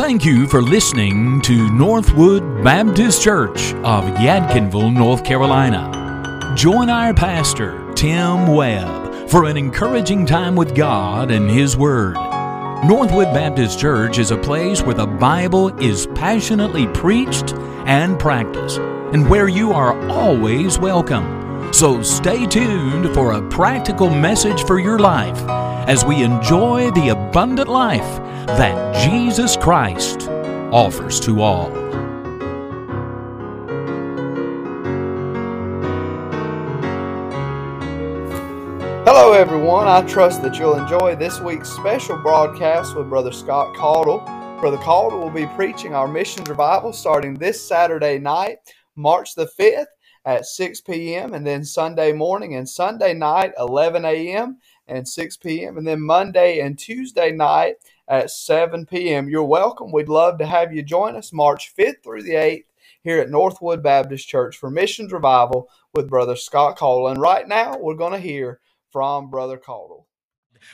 Thank you for listening to Northwood Baptist Church of Yadkinville, North Carolina. Join our pastor, Tim Webb, for an encouraging time with God and His Word. Northwood Baptist Church is a place where the Bible is passionately preached and practiced, and where you are always welcome. So stay tuned for a practical message for your life as we enjoy the abundant life that Jesus Christ offers to all. Hello, everyone. I trust that you'll enjoy this week's special broadcast with Brother Scott Caudle. Brother Caudle will be preaching our missions revival starting this Saturday night, March the 5th at 6 p.m., and then Sunday morning and Sunday night, 11 a.m. and 6 p.m., and then Monday and Tuesday night at 7 p.m. You're welcome. We'd love to have you join us March 5th through the 8th here at Northwood Baptist Church for Missions Revival with Brother Scott. And right now, we're going to hear from Brother Caudle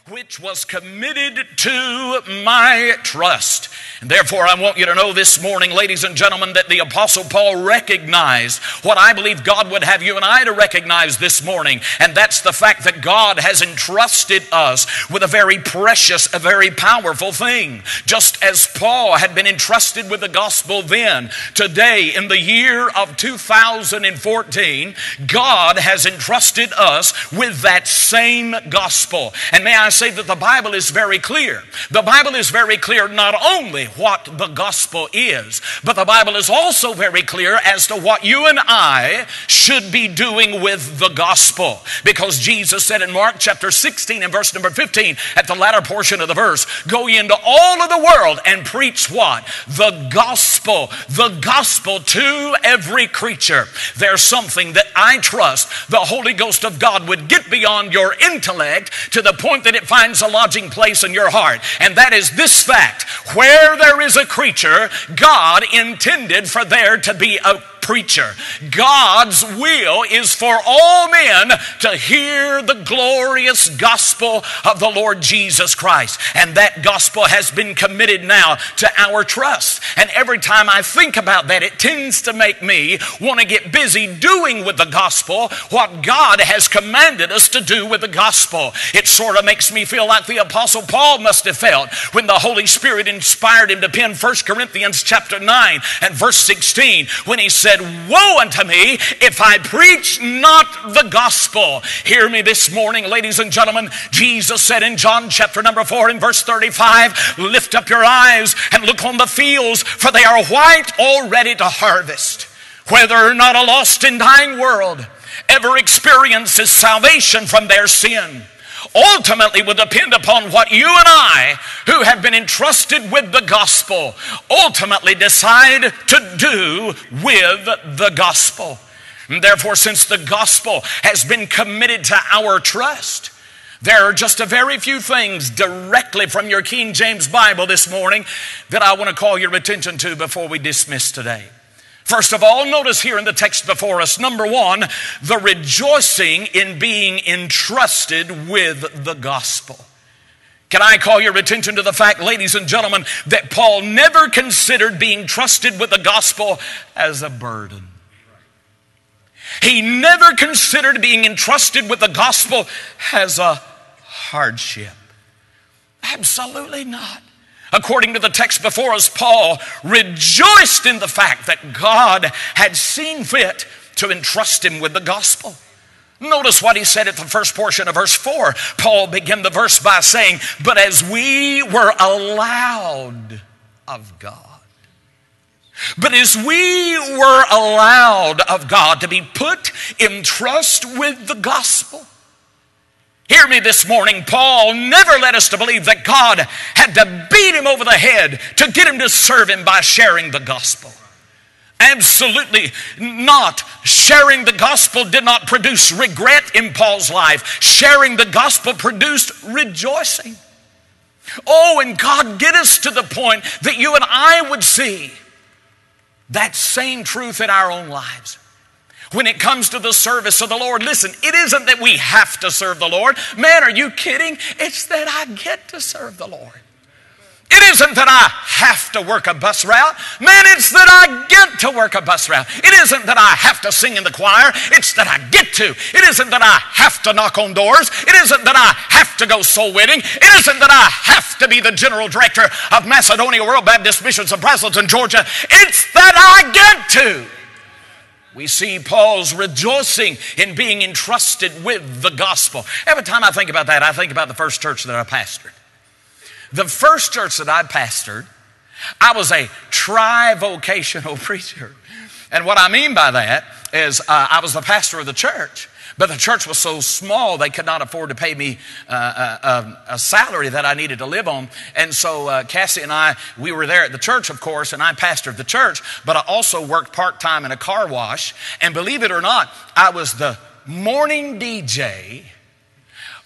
which was committed to my trust. And therefore, I want you to know this morning, ladies and gentlemen, that the Apostle Paul recognized what I believe God would have you and I to recognize this morning, and that's the fact that God has entrusted us with a very precious, a very powerful thing. Just as Paul had been entrusted with the gospel then, today, in the year of 2014, God has entrusted us with that same gospel. And may I say that the Bible is very clear. The Bible is very clear not only what the gospel is, but the Bible is also very clear as to what you and I should be doing with the gospel. Because Jesus said in Mark chapter 16 and verse number 15, at the latter portion of the verse, Go ye into all of the world and preach what? The gospel. The gospel to every creature. There's something that I trust the Holy Ghost of God would get beyond your intellect to the point that it finds a lodging place in your heart. And that is this fact where there is a creature, God intended for there to be a preacher. God's will is for all men to hear the glorious gospel of the Lord Jesus Christ. And that gospel has been committed now to our trust. And every time I think about that, it tends to make me want to get busy doing with the gospel what God has commanded us to do with the gospel. It sort of makes me feel like the apostle Paul must have felt when the Holy Spirit inspired him to pen 1 Corinthians chapter 9 and verse 16 when he said, said, Woe unto me if I preach not the gospel. Hear me this morning, ladies and gentlemen. Jesus said in John chapter number 4 and verse 35, Lift up your eyes and look on the fields, for they are white already to harvest. Whether or not a lost and dying world ever experiences salvation from their sin ultimately will depend upon what you and I, who have been entrusted with the gospel, ultimately decide to do with the gospel. And therefore, since the gospel has been committed to our trust, there are just a very few things directly from your King James Bible this morning that I want to call your attention to before we dismiss today. First of all, notice here in the text before us, number one, the rejoicing in being entrusted with the gospel. Can I call your attention to the fact, ladies and gentlemen, that Paul never considered being trusted with the gospel as a burden? He never considered being entrusted with the gospel as a hardship. Absolutely not according to the text before us, Paul rejoiced in the fact that God had seen fit to entrust him with the gospel. Notice what he said at the first portion of verse 4. Paul began the verse by saying, But as we were allowed of God, but as we were allowed of God to be put in trust with the gospel, Hear me this morning. Paul never led us to believe that God had to beat him over the head to get him to serve him by sharing the gospel. Absolutely not. Sharing the gospel did not produce regret in Paul's life. Sharing the gospel produced rejoicing. Oh, and God get us to the point that you and I would see that same truth in our own lives when it comes to the service of the Lord. Listen, it isn't that we have to serve the Lord. Man, are you kidding? It's that I get to serve the Lord. It isn't that I have to work a bus route. Man, it's that I get to work a bus route. It isn't that I have to sing in the choir. It's that I get to. It isn't that I have to knock on doors. It isn't that I have to go soul winning. It isn't that I have to be the general director of Macedonia World Baptist Missions of Braselton, Georgia. It's that I get to. We see Paul's rejoicing in being entrusted with the gospel. Every time I think about that, I think about the first church that I pastored. The first church that I pastored, I was a tri-vocational preacher. And what I mean by that is uh, I was the pastor of the church. But the church was so small, they could not afford to pay me uh, a, uh, um, a, salary that I needed to live on. And so uh, Cassie and I, we were there at the church, of course, and I pastored the church, but I also worked part time in a car wash. And believe it or not, I was the morning DJ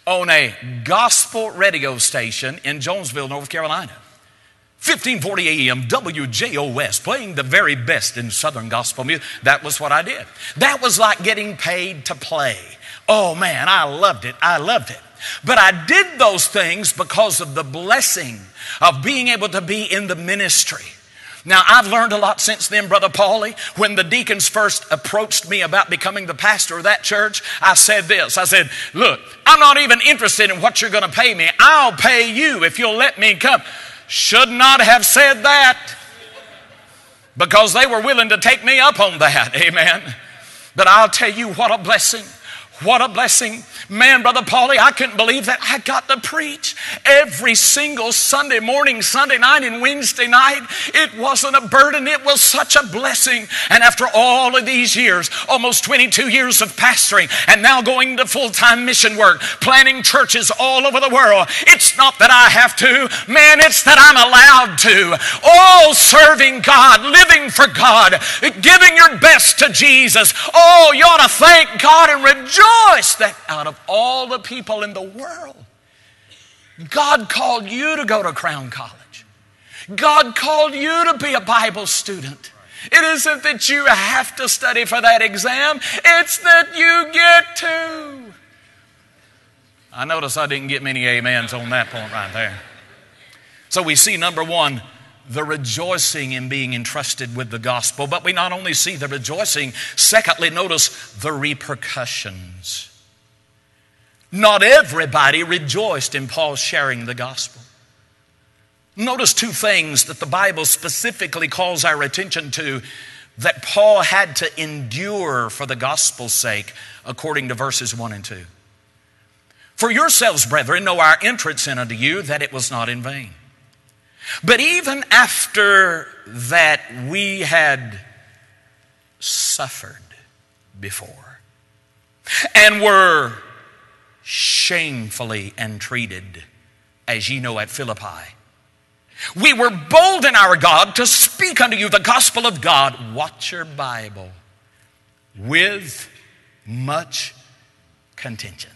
on a gospel radio station in Jonesville, North Carolina. 1540 AM WJOS, playing the very best in Southern gospel music. That was what I did. That was like getting paid to play. Oh man, I loved it. I loved it. But I did those things because of the blessing of being able to be in the ministry. Now, I've learned a lot since then, Brother Paulie. When the deacons first approached me about becoming the pastor of that church, I said this I said, Look, I'm not even interested in what you're going to pay me. I'll pay you if you'll let me come should not have said that because they were willing to take me up on that. Amen. But I'll tell you what a blessing. What a blessing. Man, Brother Paulie, I couldn't believe that I got to preach every single Sunday morning, Sunday night, and Wednesday night. It wasn't a burden, it was such a blessing. And after all of these years, almost 22 years of pastoring, and now going to full time mission work, planning churches all over the world, it's not that I have to, man, it's that I'm allowed to. Oh, serving God, living for God, giving your best to Jesus. Oh, you ought to thank God and rejoice that out of all the people in the world, God called you to go to Crown College. God called you to be a Bible student. It isn't that you have to study for that exam, it's that you get to. I notice I didn't get many amens on that point right there. So we see number one, the rejoicing in being entrusted with the gospel, but we not only see the rejoicing, secondly, notice the repercussions. Not everybody rejoiced in Paul sharing the gospel. Notice two things that the Bible specifically calls our attention to that Paul had to endure for the gospel's sake, according to verses 1 and 2. For yourselves, brethren, know our entrance in unto you that it was not in vain. But even after that, we had suffered before and were shamefully entreated, as ye know at Philippi. We were bold in our God to speak unto you the gospel of God. Watch your Bible with much contention.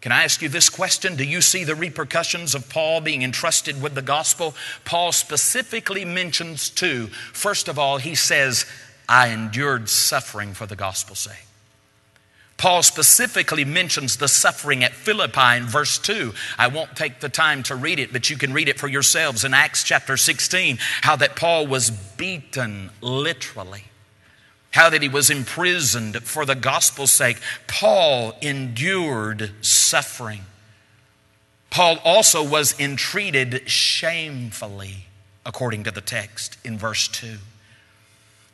Can I ask you this question? Do you see the repercussions of Paul being entrusted with the gospel? Paul specifically mentions two. First of all, he says, I endured suffering for the gospel's sake. Paul specifically mentions the suffering at Philippi in verse 2. I won't take the time to read it, but you can read it for yourselves in Acts chapter 16, how that Paul was beaten literally, how that he was imprisoned for the gospel's sake. Paul endured suffering. Paul also was entreated shamefully, according to the text in verse 2.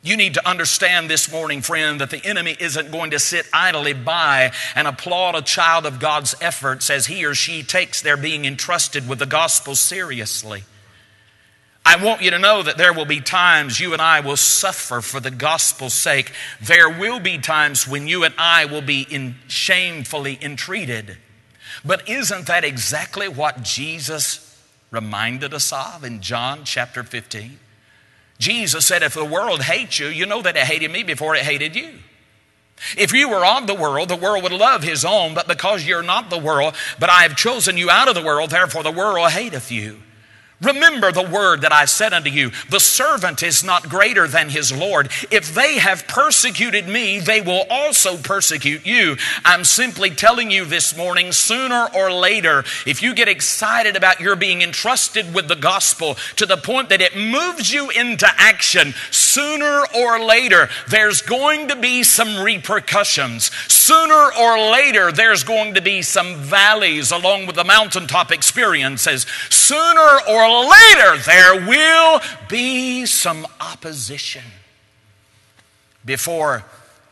You need to understand this morning, friend, that the enemy isn't going to sit idly by and applaud a child of God's efforts as he or she takes their being entrusted with the gospel seriously. I want you to know that there will be times you and I will suffer for the gospel's sake. There will be times when you and I will be in shamefully entreated. But isn't that exactly what Jesus reminded us of in John chapter 15? Jesus said, If the world hates you, you know that it hated me before it hated you. If you were of the world, the world would love his own, but because you're not the world, but I have chosen you out of the world, therefore the world hateth you. Remember the word that I said unto you the servant is not greater than his Lord. If they have persecuted me, they will also persecute you. I'm simply telling you this morning, sooner or later, if you get excited about your being entrusted with the gospel to the point that it moves you into action, sooner or later, there's going to be some repercussions. Sooner or later, there's going to be some valleys along with the mountaintop experiences. Sooner or later there will be some opposition. Before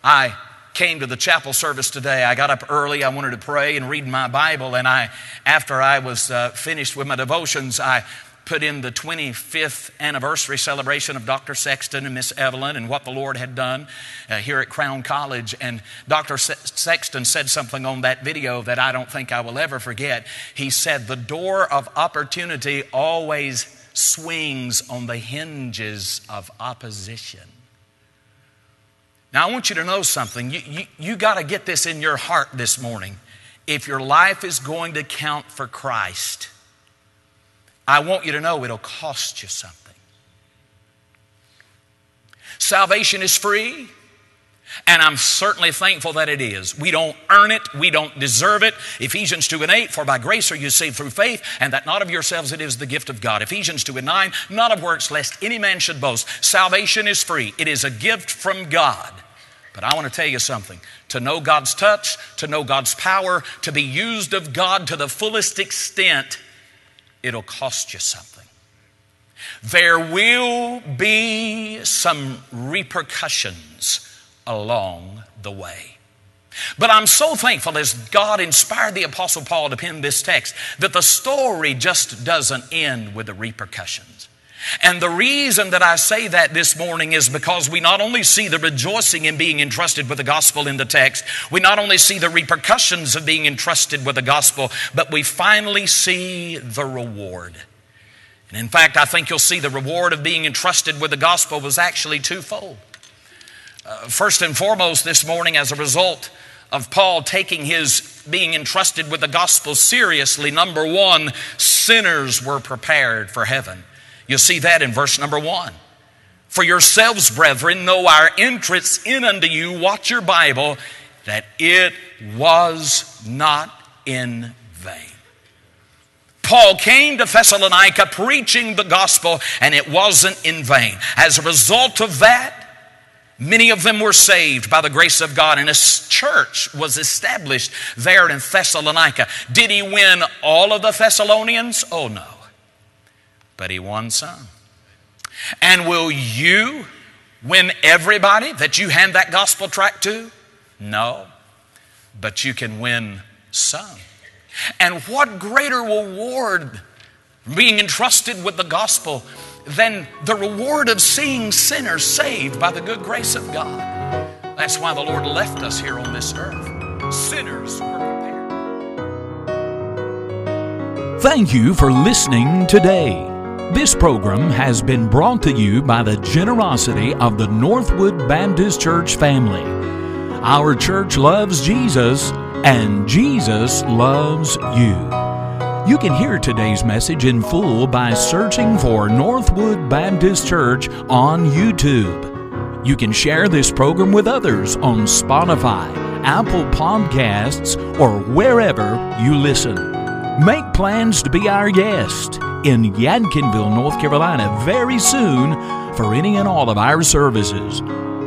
I came to the chapel service today, I got up early. I wanted to pray and read my Bible. And I, after I was uh, finished with my devotions, I put in the 25th anniversary celebration of Dr. Sexton and Miss Evelyn and what the Lord had done uh, here at Crown College. And Dr. Se- Sexton said something on that video that I don't think I will ever forget. He said, The door of opportunity always swings on the hinges of opposition. Now, I want you to know something. You, you, you got to get this in your heart this morning. If your life is going to count for Christ, I want you to know it'll cost you something. Salvation is free, and I'm certainly thankful that it is. We don't earn it, we don't deserve it. Ephesians 2 and 8, for by grace are you saved through faith, and that not of yourselves, it is the gift of God. Ephesians 2 and 9, not of works, lest any man should boast. Salvation is free, it is a gift from God. But I want to tell you something. To know God's touch, to know God's power, to be used of God to the fullest extent, it'll cost you something. There will be some repercussions along the way. But I'm so thankful as God inspired the Apostle Paul to pen this text that the story just doesn't end with the repercussions. And the reason that I say that this morning is because we not only see the rejoicing in being entrusted with the gospel in the text, we not only see the repercussions of being entrusted with the gospel, but we finally see the reward. And in fact, I think you'll see the reward of being entrusted with the gospel was actually twofold. Uh, first and foremost, this morning, as a result of Paul taking his being entrusted with the gospel seriously, number one, sinners were prepared for heaven. You'll see that in verse number one. For yourselves, brethren, know our entrance in unto you, watch your Bible, that it was not in vain. Paul came to Thessalonica preaching the gospel, and it wasn't in vain. As a result of that, Many of them were saved by the grace of God, and a church was established there in Thessalonica. Did he win all of the Thessalonians? Oh, no but he won some. And will you win everybody that you hand that gospel tract to? No, but you can win some. And what greater reward being entrusted with the gospel than the reward of seeing sinners saved by the good grace of God? That's why the Lord left us here on this earth. Sinners were prepared. Thank you for listening today. This program has been brought to you by the generosity of the Northwood Baptist Church family. Our church loves Jesus, and Jesus loves you. You can hear today's message in full by searching for Northwood Baptist Church on YouTube. You can share this program with others on Spotify, Apple Podcasts, or wherever you listen. Make plans to be our guest in Yadkinville, North Carolina, very soon for any and all of our services.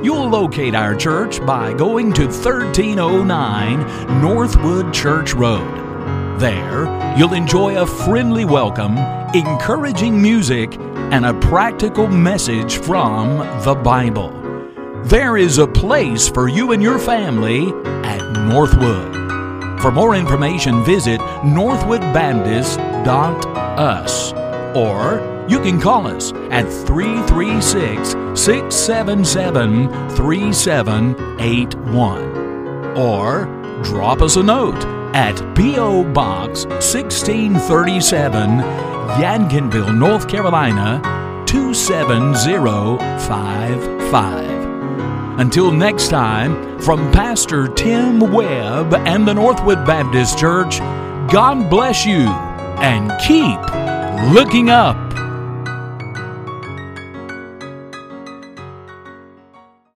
You'll locate our church by going to 1309 Northwood Church Road. There, you'll enjoy a friendly welcome, encouraging music, and a practical message from the Bible. There is a place for you and your family at Northwood. For more information, visit northwoodbaptist.us or you can call us at 336 677 3781 or drop us a note at P.O. Box 1637, Yadkinville, North Carolina 27055. Until next time, from Pastor Tim Webb and the Northwood Baptist Church, God bless you and keep looking up.